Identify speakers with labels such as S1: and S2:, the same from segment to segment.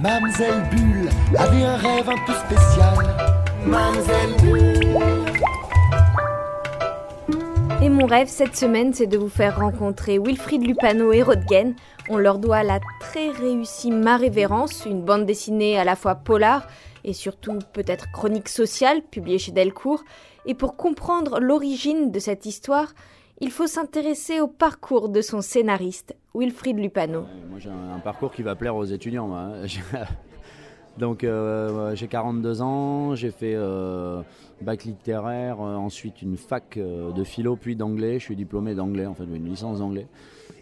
S1: Mamselle Bulle avait un rêve un peu spécial. Mamselle Bulle.
S2: Et mon rêve cette semaine, c'est de vous faire rencontrer Wilfried Lupano et Rodgen. On leur doit la très réussie Ma Révérence, une bande dessinée à la fois polar et surtout peut-être chronique sociale, publiée chez Delcourt. Et pour comprendre l'origine de cette histoire, il faut s'intéresser au parcours de son scénariste, Wilfried Lupano.
S3: Moi j'ai un parcours qui va plaire aux étudiants. moi, hein. Donc euh, j'ai 42 ans, j'ai fait euh, bac littéraire, euh, ensuite une fac euh, de philo puis d'anglais. Je suis diplômé d'anglais en fait, une licence d'anglais.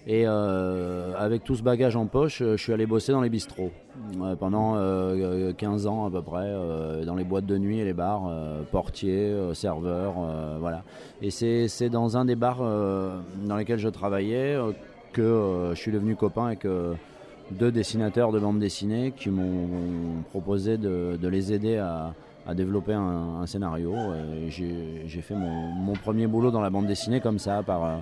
S3: Et euh, avec tout ce bagage en poche, euh, je suis allé bosser dans les bistrots euh, pendant euh, 15 ans à peu près, euh, dans les boîtes de nuit et les bars, euh, portier, euh, serveur, euh, voilà. Et c'est dans un des bars euh, dans lesquels je travaillais euh, que euh, je suis devenu copain avec euh, deux dessinateurs de bande dessinée qui m'ont proposé de, les aider à, développer un, scénario. Et J'ai fait mon, premier boulot dans la bande dessinée comme ça, par euh,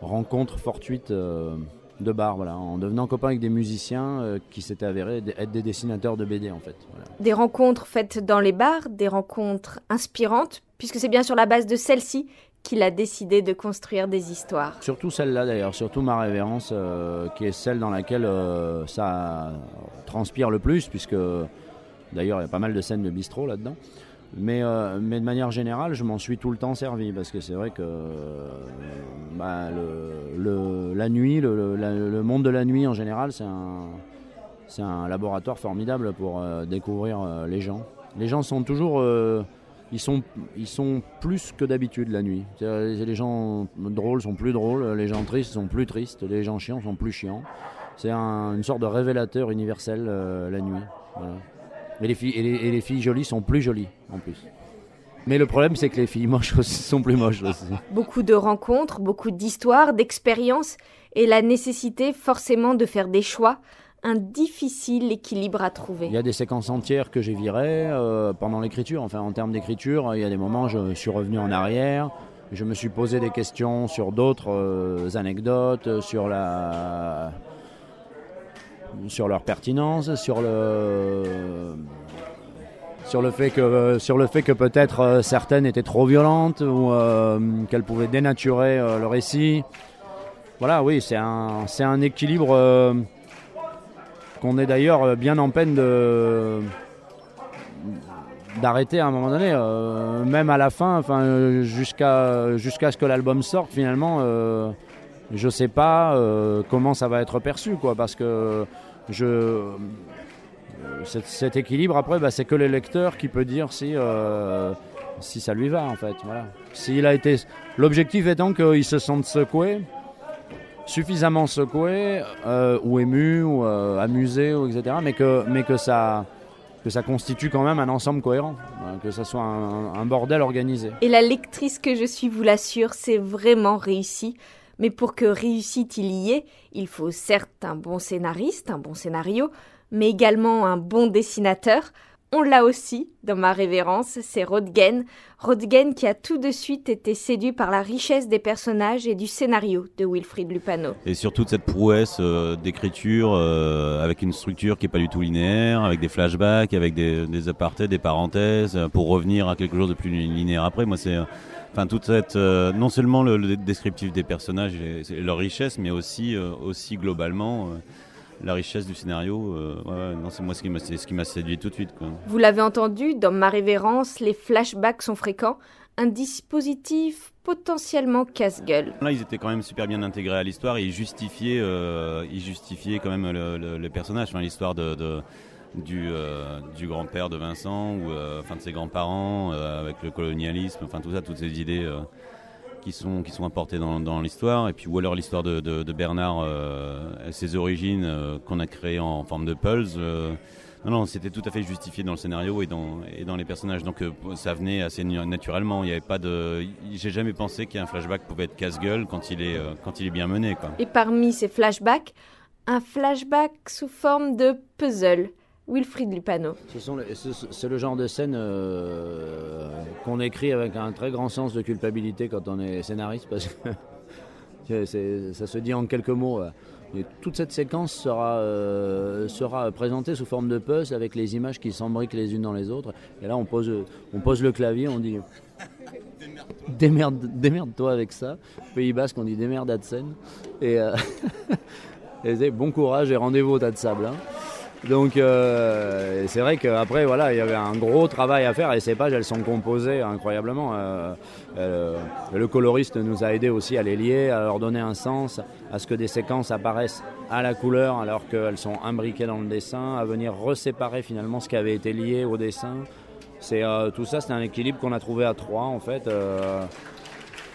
S3: rencontre fortuite euh, de bar, voilà, en devenant copain avec des musiciens euh, qui s'étaient avérés être des dessinateurs de BD en fait.
S2: Des rencontres faites dans les bars, des rencontres inspirantes, puisque c'est bien sur la base de celle-ci qu'il a décidé de construire des histoires.
S3: Surtout celle-là d'ailleurs, surtout ma révérence, euh, qui est celle dans laquelle euh, ça transpire le plus, puisque d'ailleurs il y a pas mal de scènes de bistrot là-dedans. Mais, euh, de manière générale, je m'en suis tout le temps servi, parce que c'est vrai que bah, la nuit, le, monde de la nuit en général, c'est un, c'est un laboratoire formidable pour découvrir les gens. Les gens sont toujours... ils sont, ils sont plus que d'habitude la nuit. Les gens drôles sont plus drôles, les gens tristes sont plus tristes, les gens chiants sont plus chiants. C'est un- une sorte de révélateur universel euh, la nuit. Voilà. Et, les filles, et, les, filles jolies sont plus jolies en plus. Mais le problème, c'est que les filles moches sont plus moches aussi.
S2: Beaucoup de rencontres, beaucoup d'histoires, d'expériences, et la nécessité forcément de faire des choix, un difficile équilibre à trouver.
S3: Il y a des séquences entières que j'ai virées euh, pendant l'écriture. Enfin, en termes d'écriture, il y a des moments, je suis revenu en arrière. Je me suis posé des questions sur d'autres euh, anecdotes, sur la, sur leur pertinence, sur le, sur le fait que, sur le fait que peut-être euh, certaines étaient trop violentes ou euh, qu'elles pouvaient dénaturer euh, le récit. Voilà, oui, c'est un, c'est un équilibre. Qu'on est d'ailleurs euh, bien en peine d'arrêter à un moment donné, euh, même à la fin, jusqu'à ce que l'album sorte finalement, euh, je sais pas euh, comment ça va être perçu quoi, parce que je cet, équilibre après, bah, c'est que le lecteur qui peut dire si si ça lui va en fait, voilà. S'il a été, l'objectif étant qu'il se sente secoué suffisamment secoué euh, ou ému ou euh, amusé ou etc mais que mais que ça que ça constitue quand même un ensemble cohérent euh, que ça soit un, un bordel organisé
S2: Et la lectrice que je suis vous l'assure, c'est vraiment réussi. Mais pour que réussite il y ait, il faut certes un bon scénariste, un bon scénario, mais également un bon dessinateur. On l'a aussi dans ma révérence, c'est Rodgen. Rodgen qui a tout de suite été séduit par la richesse des personnages et du scénario de Wilfried Lupano.
S4: Et surtout cette prouesse euh, d'écriture euh, avec une structure qui est pas du tout linéaire, avec des flashbacks, avec des, apartés, des parenthèses, euh, pour revenir à quelque chose de plus linéaire après. Moi, c'est, enfin, toute cette, non seulement le, descriptif des personnages et, et leur richesse, mais aussi, aussi globalement. La richesse du scénario, euh, ouais, non, c'est moi ce qui m'a, c'est ce qui m'a séduit tout de suite. Quoi.
S2: Vous l'avez entendu, dans ma révérence, les flashbacks sont fréquents, un dispositif potentiellement casse-gueule.
S4: Là, ils étaient quand même super bien intégrés à l'histoire et ils justifiaient, euh, ils justifiaient quand même le, le, le personnage, enfin, l'histoire de, de- du, euh, du grand-père de Vincent ou enfin de ses grands-parents avec le colonialisme, enfin tout ça, toutes ces idées qui sont qui sont dans, l'histoire et puis ou alors l'histoire de, Bernard, euh, ses origines euh, qu'on a créées en forme de pulse. euh, non, non, c'était tout à fait justifié dans le scénario et dans, et dans les personnages. Donc euh, ça venait assez naturellement. Il n'y avait pas de. J'ai jamais pensé qu'un flashback pouvait être casse-gueule quand il est quand il est bien mené, quoi.
S2: Et parmi ces flashbacks, un flashback sous forme de puzzle. Wilfried Lupano.
S3: Ce- c'est le genre de scène euh, qu'on écrit avec un très grand sens de culpabilité quand on est scénariste parce que ça se dit en quelques mots. euh, Et toute cette séquence sera, euh, sera présentée sous forme de puzzle avec les images qui s'embriquent les unes dans les autres. Et là, on pose, on pose le clavier, on dit démerde, démerde-toi avec ça. Pays Basque, on dit démerde scène. Et, euh, et c'est bon courage et rendez-vous au tas de sable. hein. Donc euh, c'est vrai qu'après voilà il y avait un gros travail à faire et ces pages elles sont composées incroyablement. Euh, euh, le coloriste nous a aidé aussi à les lier, à leur donner un sens, à ce que des séquences apparaissent à la couleur alors qu'elles sont imbriquées dans le dessin, à venir reséparer finalement ce qui avait été lié au dessin. Tout ça c'est un équilibre qu'on a trouvé à trois en fait.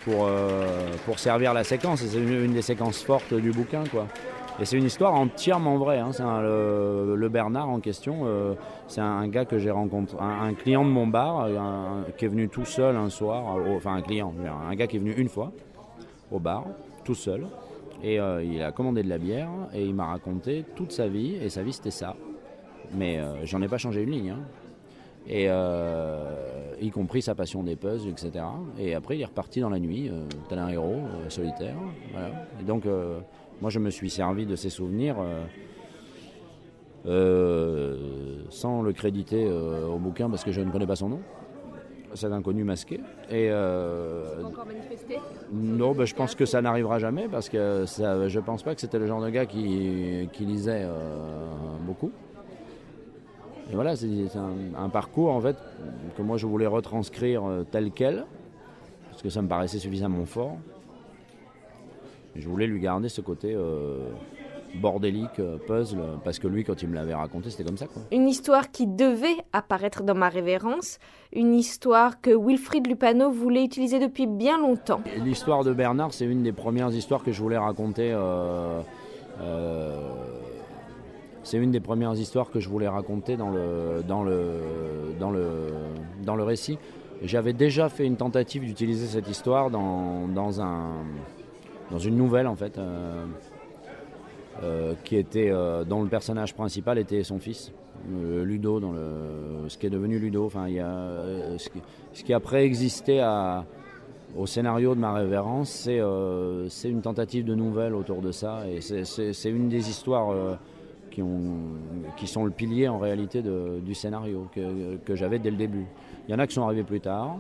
S3: pour, pour servir la séquence, c'est une, une des séquences fortes du bouquin. Quoi. Et c'est une histoire entièrement vraie. hein. C'est le, Bernard en question, euh, c'est un, gars que j'ai rencontré, un, client de mon bar, un- qui est venu tout seul un soir, euh, enfin un client, un gars qui est venu une fois au bar, tout seul, et euh, il a commandé de la bière, et il m'a raconté toute sa vie, et sa vie c'était ça. Mais euh, j'en ai pas changé une ligne. hein. Et euh, y compris sa passion des puzzles, etc. Et après, il est reparti dans la nuit, euh, tel un héros euh, solitaire. voilà. Et donc, euh, moi, je me suis servi de ses souvenirs euh, euh, sans le créditer euh, au bouquin parce que je ne connais pas son nom. C'est inconnu masqué. Et euh,
S2: Encore manifesté
S3: non, ben, je pense que ça n'arrivera jamais parce que ça, je pense pas que c'était le genre de gars qui, qui lisait euh, beaucoup. Et voilà, c'est un, un parcours en fait que moi je voulais retranscrire tel quel parce que ça me paraissait suffisamment fort. Je voulais lui garder ce côté euh, bordélique, euh, puzzle, parce que lui, quand il me l'avait raconté, c'était comme ça. Quoi.
S2: Une histoire qui devait apparaître dans ma révérence, une histoire que Wilfried Lupano voulait utiliser depuis bien longtemps.
S3: L'histoire de Bernard, c'est une des premières histoires que je voulais raconter. euh, euh, c'est une des premières histoires que je voulais raconter dans le, dans le, dans le, dans le récit. J'avais déjà fait une tentative d'utiliser cette histoire dans, dans, un, dans une nouvelle, en fait, euh, euh, qui était, euh, dont le personnage principal était son fils, Ludo, dans le, ce qui est devenu Ludo. Enfin, a, ce, qui, ce qui a préexisté à, au scénario de ma révérence, c'est une tentative de nouvelle autour de ça. Et c'est- une des histoires qui, ont, qui sont le pilier en réalité du scénario que, que j'avais dès le début. Il y en a qui sont arrivés plus tard.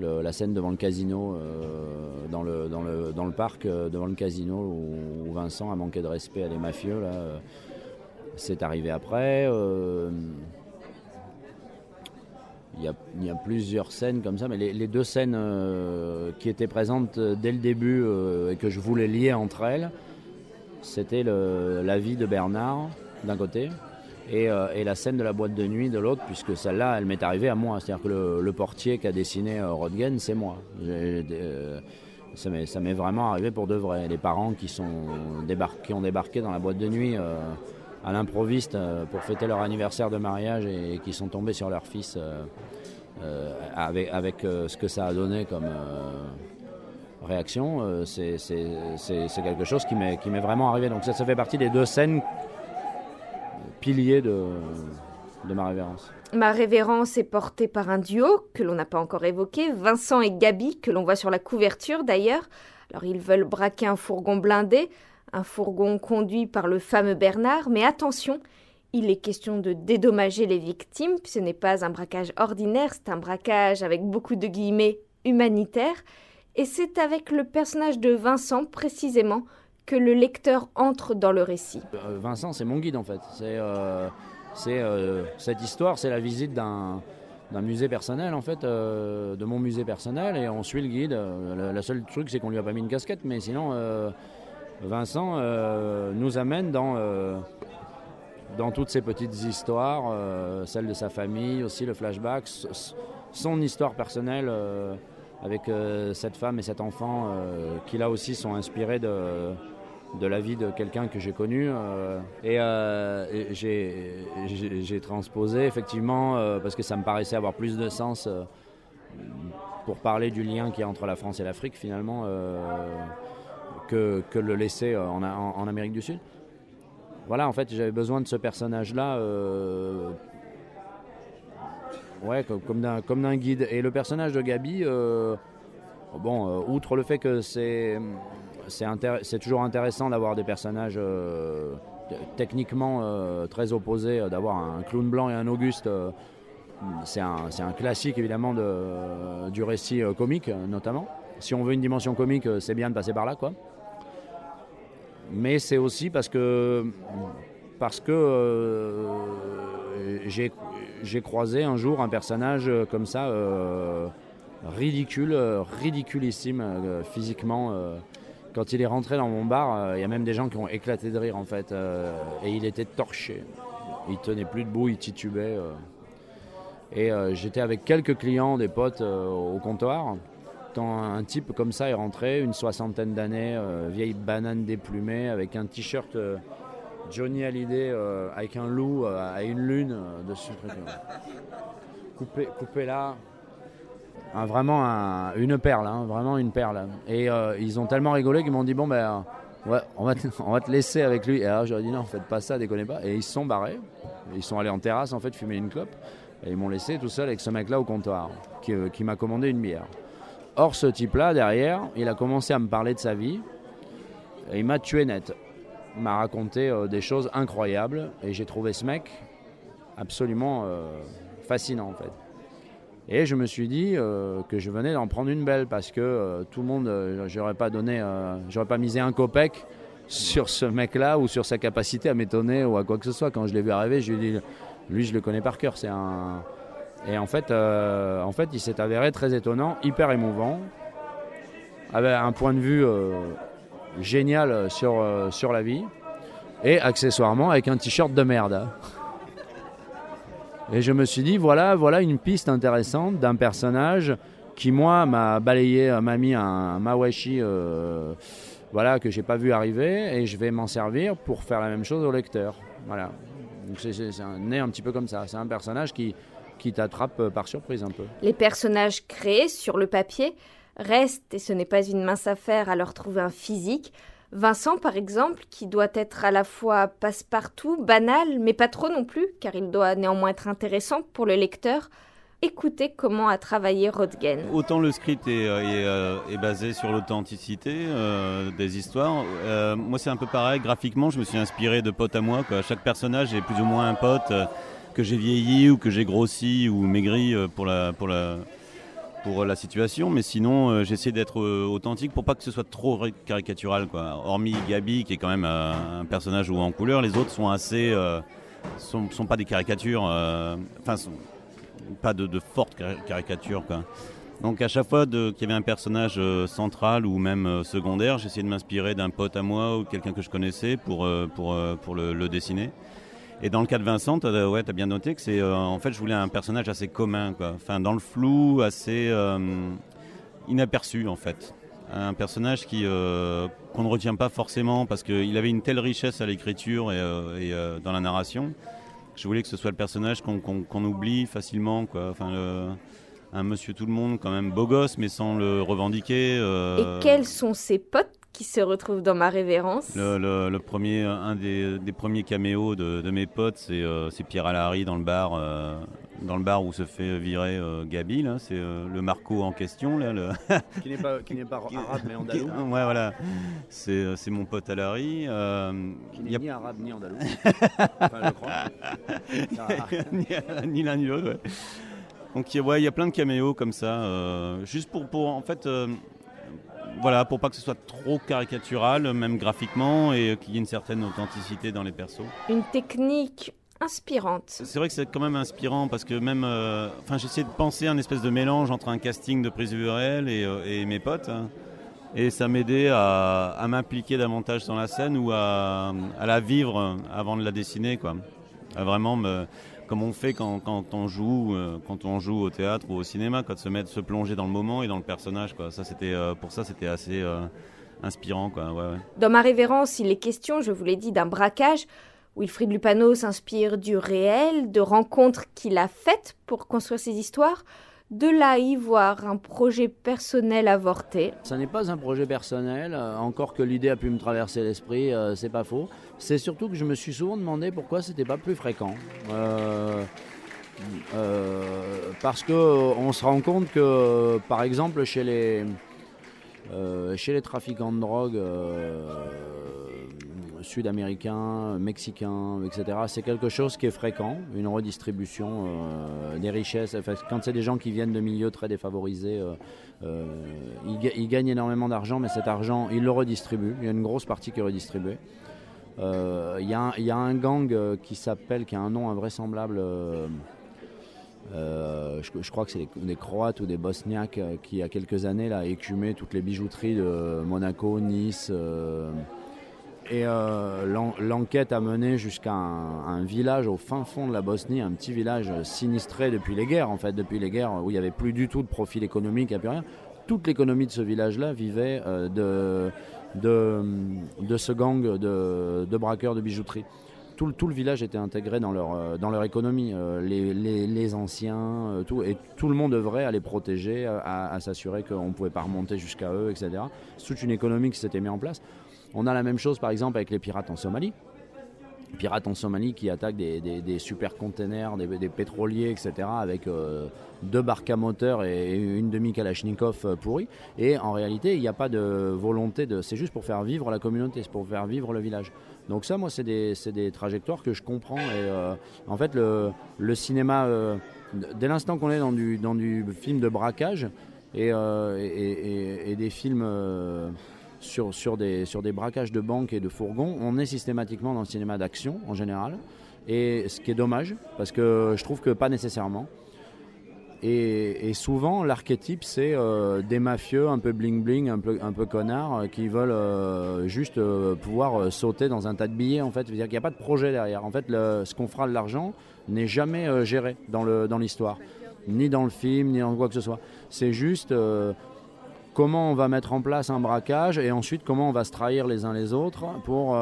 S3: La scène devant le casino, euh, dans, le, dans, le, dans le parc, euh, devant le casino, où, Vincent a manqué de respect à des mafieux, là, euh, c'est arrivé après. il y, a, y a plusieurs scènes comme ça, mais les, les deux scènes qui étaient présentes dès le début et que je voulais lier entre elles, c'était la vie de Bernard d'un côté et, euh, et la scène de la boîte de nuit de l'autre, puisque celle-là, elle m'est arrivée à moi. C'est-à-dire que le, portier qui a dessiné euh, Rodgen, c'est moi. Euh, ça m'est vraiment arrivé pour de vrai. Les parents qui, sont qui ont débarqué dans la boîte de nuit euh, à l'improviste pour fêter leur anniversaire de mariage et, qui sont tombés sur leur fils avec, avec ce que ça a donné comme réaction, c'est quelque chose qui m'est vraiment arrivé. Donc ça, ça fait partie des deux scènes piliers de, de ma révérence.
S2: Ma révérence est portée par un duo que l'on n'a pas encore évoqué, Vincent et Gabi, que l'on voit sur la couverture d'ailleurs. Alors ils veulent braquer un fourgon blindé, un fourgon conduit par le fameux Bernard, mais attention, il est question de dédommager les victimes, ce n'est pas un braquage ordinaire, c'est un braquage avec beaucoup de guillemets humanitaire, et c'est avec le personnage de Vincent précisément que le lecteur entre dans le récit.
S3: Euh, Vincent, c'est mon guide en fait. C'est euh, euh, cette histoire, c'est la visite d'un musée personnel en fait, de mon musée personnel, et on suit le guide. Le, le seul truc, c'est qu'on lui a pas mis une casquette, mais sinon, Vincent nous amène dans toutes ces petites histoires, celle de sa famille, aussi le flashback, son histoire personnelle avec cette femme et cet enfant qui là aussi sont inspirés de, de la vie de quelqu'un que j'ai connu. euh, et euh, j'ai transposé effectivement, euh, parce que ça me paraissait avoir plus de sens pour parler du lien qu'il y a entre la France et l'Afrique finalement, que, que le laisser en, en- en Amérique du Sud. Voilà, en fait, j'avais besoin de ce personnage-là. Ouais, comme, d'un guide. Et le personnage de Gabi, bon, outre le fait que c'est c'est toujours intéressant d'avoir des personnages techniquement très opposés, d'avoir un clown blanc et un Auguste. c'est un, classique évidemment de, du récit comique notamment. Si on veut une dimension comique, c'est bien de passer par là. quoi mais c'est aussi parce que, parce que euh, j'ai croisé un jour un personnage comme ça, euh, ridicule, ridiculissime euh, physiquement. Quand il est rentré dans mon bar, il y a même des gens qui ont éclaté de rire en fait, et il était torché. Il tenait plus debout, il titubait. et j'étais avec quelques clients, des potes au comptoir un type comme ça est rentré, une soixantaine d'années, euh, vieille banane déplumée, avec un t-shirt euh, Johnny Hallyday euh, avec un loup à une lune dessus. Coupé, coupé là. Vraiment une perle, hein, vraiment une perle. Et ils ont tellement rigolé qu'ils m'ont dit bon ben ouais, on, va te, laisser avec lui. Et alors j'aurais dit non, faites pas ça, déconnez pas. Et ils sont barrés. Ils sont allés en terrasse en fait fumer une clope. Et ils m'ont laissé tout seul avec ce mec là au comptoir qui, qui m'a commandé une bière. Or, ce type-là, derrière, il a commencé à me parler de sa vie et il m'a tué net. Il m'a raconté euh, des choses incroyables et j'ai trouvé ce mec absolument euh, fascinant en fait. Et je me suis dit euh, que je venais d'en prendre une belle parce que tout le monde, j'aurais pas donné, j'aurais pas misé un copec sur ce mec-là ou sur sa capacité à m'étonner ou à quoi que ce soit. Quand je l'ai vu arriver, je lui ai dit, lui je le connais par cœur, c'est un, et en fait, euh, en fait il s'est avéré très étonnant, hyper émouvant, avait un point de vue euh, génial sur, euh, sur la vie, et accessoirement avec un t-shirt de merde. Et je me suis dit, voilà, voilà une piste intéressante d'un personnage qui, moi, m'a balayé, m'a mis un, mawashi voilà, que j'ai pas vu arriver, et je vais m'en servir pour faire la même chose au lecteur. Voilà. Donc c'est né un petit peu comme ça. C'est un personnage qui, qui t'attrape euh, par surprise un peu.
S2: Les personnages créés sur le papier restent, et ce n'est pas une mince affaire à leur trouver un physique. Vincent, par exemple, qui doit être à la fois passe-partout, banal, mais pas trop non plus, car il doit néanmoins être intéressant pour le lecteur. Écoutez comment a travaillé Rodgen.
S4: Autant le script est, euh, euh, basé sur l'authenticité des histoires. moi, c'est un peu pareil. Graphiquement, je me suis inspiré de potes à moi. Chaque personnage est plus ou moins un pote que j'ai vieilli ou que j'ai grossi ou maigri euh, pour la, pour la situation, mais sinon euh, j'essaie d'être euh, authentique pour pas que ce soit trop caricatural. Quoi. Hormis Gabi, qui est quand même un personnage ou en couleur, les autres sont assez. sont, pas des caricatures, enfin, pas de, fortes caricatures. Quoi. Donc à chaque fois qu'il y avait un personnage central ou même secondaire, j'essayais de m'inspirer d'un pote à moi ou quelqu'un que je connaissais pour, pour, pour le dessiner. Et dans le cas de Vincent, tu as, ouais, as bien noté que c'est euh, en fait je voulais un personnage assez commun. Enfin, dans le flou, assez euh, inaperçu en fait. Un personnage qui euh, qu'on ne retient pas forcément parce qu'il avait une telle richesse à l'écriture et, dans la narration. Je voulais que ce soit le personnage qu'on oublie facilement, quoi. Enfin, un monsieur tout le monde, quand même beau gosse, mais sans le revendiquer.
S2: Et quels sont ses potes qui se retrouve dans ma révérence.
S4: Le, premier, un des, premiers caméos de, mes potes, c'est euh, Pierre Alary dans le bar, euh, dans le bar où se fait virer euh, Gabi. c'est le Marco en question là. Le
S3: qui n'est pas, pas arabe mais andalou.
S4: ouais, voilà. C'est mon pote Alary.
S3: qui n'est ni arabe ni andalou. enfin, je crois.
S4: ni, l'un ni l'autre. Donc il y a plein de caméos comme ça, juste pour, pour en fait voilà, pour pas que ce soit trop caricatural, même graphiquement, et qu'il y ait une certaine authenticité dans les persos.
S2: Une technique inspirante.
S4: C'est vrai que c'est quand même inspirant parce que même, euh, enfin, j'essaie de penser à un espèce de mélange entre un casting de prise de vue réelle et, euh, mes potes. Hein. Et ça m'aidait à, à m'impliquer davantage dans la scène ou à, à, la vivre avant de la dessiner, quoi. À vraiment me, comme on fait quand, on joue, euh, quand on joue au théâtre ou au cinéma, quand se mettre, se plonger dans le moment et dans le personnage. Quoi. Euh, pour ça, c'était assez euh, inspirant. Quoi.
S2: Dans ma révérence, il est question, je vous l'ai dit, d'un braquage. Wilfried Lupano s'inspire du réel, de rencontres qu'il a faites pour construire ses histoires de là y voir un projet personnel avorté.
S3: Ça n'est pas un projet personnel, euh, encore que l'idée a pu me traverser l'esprit, euh, c'est pas faux. C'est surtout que je me suis souvent demandé pourquoi c'était pas plus fréquent. Euh, parce que on se rend compte que, par exemple, chez les chez les trafiquants de drogue sud-américains, mexicains, etc. C'est quelque chose qui est fréquent, une redistribution des richesses. quand c'est des gens qui viennent de milieux très défavorisés, ils, gagnent énormément d'argent, mais cet argent, ils le redistribuent. Il y a une grosse partie qui est redistribuée. Il y, a un gang qui s'appelle, qui a un nom invraisemblable. Euh, je, crois que c'est des, Croates ou des Bosniaques euh, qui, il y a quelques années, là, écumaient toutes les bijouteries de Monaco, Nice. Euh, et l'enquête a mené jusqu'à un, village au fin fond de la Bosnie, un petit village sinistré depuis les guerres, en fait, depuis les guerres où il n'y avait plus du tout de profil économique, il n'y a plus rien. Toute l'économie de ce village-là vivait de, de, de, ce gang de, braqueurs de bijouterie tout, le village était intégré dans leur, euh, dans leur économie. Euh, les, anciens, euh, tout, et tout le monde œuvrait à les protéger, à, s'assurer qu'on ne pouvait pas remonter jusqu'à eux, etc. C'est toute une économie qui s'était mise en place. On a la même chose par exemple avec les pirates en Somalie. Pirates en Somalie qui attaquent des, super containers, des, pétroliers, etc. avec deux barques à moteur et une demi-kalachnikov pourrie. Et en réalité, il n'y a pas de volonté de. C'est juste pour faire vivre la communauté, c'est pour faire vivre le village. Donc ça, moi, c'est des, trajectoires que je comprends. Et euh, en fait, le, cinéma, euh, dès l'instant qu'on est dans du, film de braquage euh, et, des films sur, sur, des, sur des braquages de banques et de fourgons, on est systématiquement dans le cinéma d'action en général. Et ce qui est dommage, parce que je trouve que pas nécessairement. Et, souvent, l'archétype, c'est euh, des mafieux un peu bling-bling, un peu, un peu connards, euh, qui veulent euh, juste pouvoir sauter dans un tas de billets. En fait, dire qu'il n'y a pas de projet derrière. En fait, ce qu'on fera de l'argent n'est jamais géré dans l'histoire, dans ni dans le film, ni dans quoi que ce soit. C'est juste comment on va mettre en place un braquage et ensuite comment on va se trahir les uns les autres pour,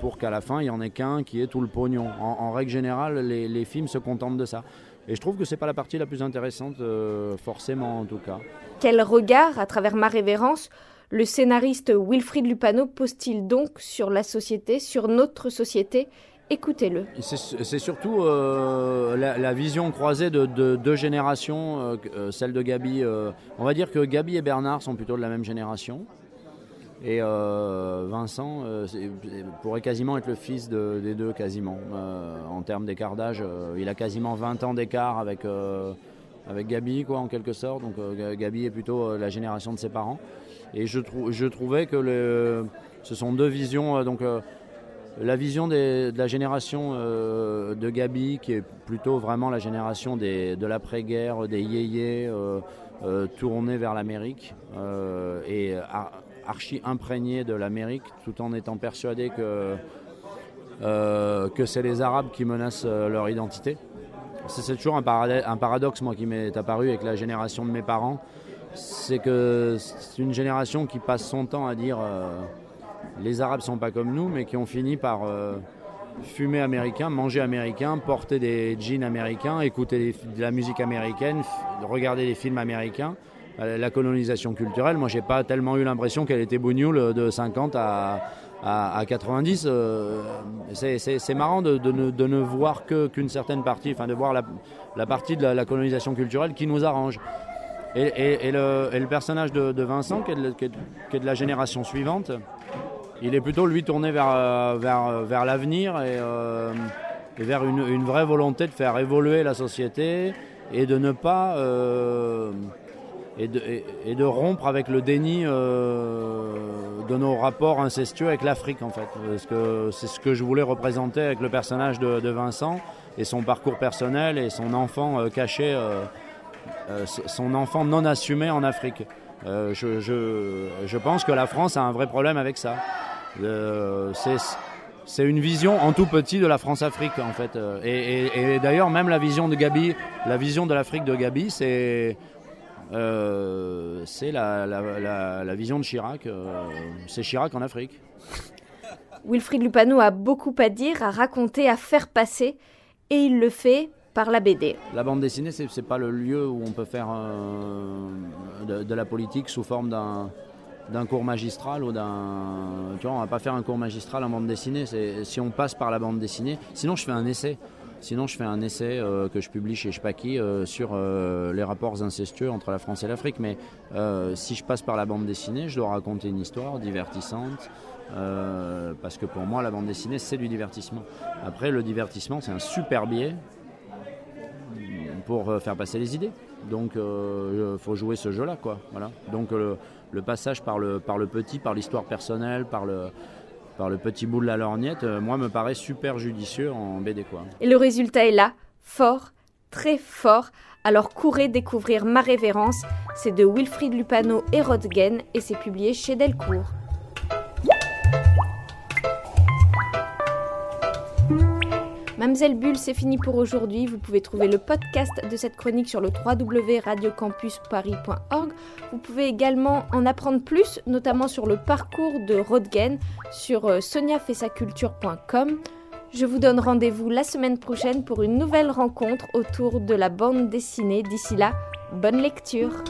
S3: pour qu'à la fin, il n'y en ait qu'un qui ait tout le pognon. En, règle générale, les, les films se contentent de ça. Et je trouve que c'est pas la partie la plus intéressante, euh, forcément en tout cas.
S2: Quel regard, à travers ma révérence, le scénariste Wilfried Lupano pose-t-il donc sur la société, sur notre société Écoutez-le.
S3: C'est surtout euh, la, vision croisée de deux générations, euh, celle de Gabi. on va dire que Gabi et Bernard sont plutôt de la même génération. Et euh, Vincent euh, pourrait quasiment être le fils des deux, quasiment. Euh, en termes d'écart d'âge, il a quasiment 20 ans d'écart avec, avec Gabi, quoi, en quelque sorte. Donc Gabi est plutôt la génération de ses parents. Et je, trouvais que ce sont deux visions. donc, la vision de la génération de Gabi, qui est plutôt vraiment la génération de l'après-guerre, des yéyés, tournés vers l'Amérique, et archi imprégné de l'Amérique, tout en étant persuadé que, euh, que c'est les Arabes qui menacent euh, leur identité. C'est toujours un, un, paradoxe, moi, qui m'est apparu avec la génération de mes parents. C'est que c'est une génération qui passe son temps à dire euh, les Arabes sont pas comme nous, mais qui ont fini par fumer américain, manger américain, porter des jeans américains, écouter de la musique américaine, regarder des films américains la colonisation culturelle, moi j'ai pas tellement eu l'impression qu'elle était bougnoule de 50 à, à, 90. Euh, c'est marrant de, ne, voir qu'une certaine partie, enfin de voir la, partie de la, colonisation culturelle qui nous arrange. Et, le, personnage de, Vincent, qui est, de, la génération suivante, il est plutôt lui tourné vers, vers, vers l'avenir et, euh, vers une, vraie volonté de faire évoluer la société et de ne pas... Euh, et de, rompre avec le déni euh, de nos rapports incestueux avec l'Afrique en fait. Parce que c'est ce que je voulais représenter avec le personnage de, Vincent et son parcours personnel et son enfant euh, caché, euh, son enfant non assumé en Afrique. Je, je, pense que la France a un vrai problème avec ça. C'est une vision en tout petit de la France-Afrique en fait. Et, et, et d'ailleurs même la vision de Gabi, la vision de l'Afrique de Gabi, c'est euh, c'est la, la, vision de Chirac. Euh, c'est Chirac en Afrique.
S2: Wilfried Lupano a beaucoup à dire, à raconter, à faire passer, et il le fait par la BD.
S3: La bande dessinée, c'est, n'est pas le lieu où on peut faire euh, de, la politique sous forme d'un, d'un cours magistral ou d'un. Tu vois, on va pas faire un cours magistral en bande dessinée. Si on passe par la bande dessinée, sinon je fais un essai. Sinon, je fais un essai euh, que je publie chez Spaki euh, sur euh, les rapports incestueux entre la France et l'Afrique. Mais si je passe par la bande dessinée, je dois raconter une histoire divertissante. parce que pour moi, la bande dessinée, c'est du divertissement. Après, le divertissement, c'est un super biais pour faire passer les idées. Donc, il faut jouer ce jeu-là, quoi. Voilà. Donc, passage par le, le petit, par l'histoire personnelle, par le, le petit bout de la lorgnette, euh, moi me paraît super judicieux en BD.
S2: Et le résultat est là, fort, très fort. Alors courez découvrir Ma révérence, c'est de Wilfried Lupano et Rodgen et c'est publié chez Delcourt. Mamselle Bulle, c'est fini pour aujourd'hui. Vous pouvez trouver le podcast de cette chronique sur le www.radiocampusparis.org. Vous pouvez également en apprendre plus, notamment sur le parcours de Rodgen sur euh, soniafessaculture.com. Je vous donne rendez-vous la semaine prochaine pour une nouvelle rencontre autour de la bande dessinée. D'ici là, bonne lecture.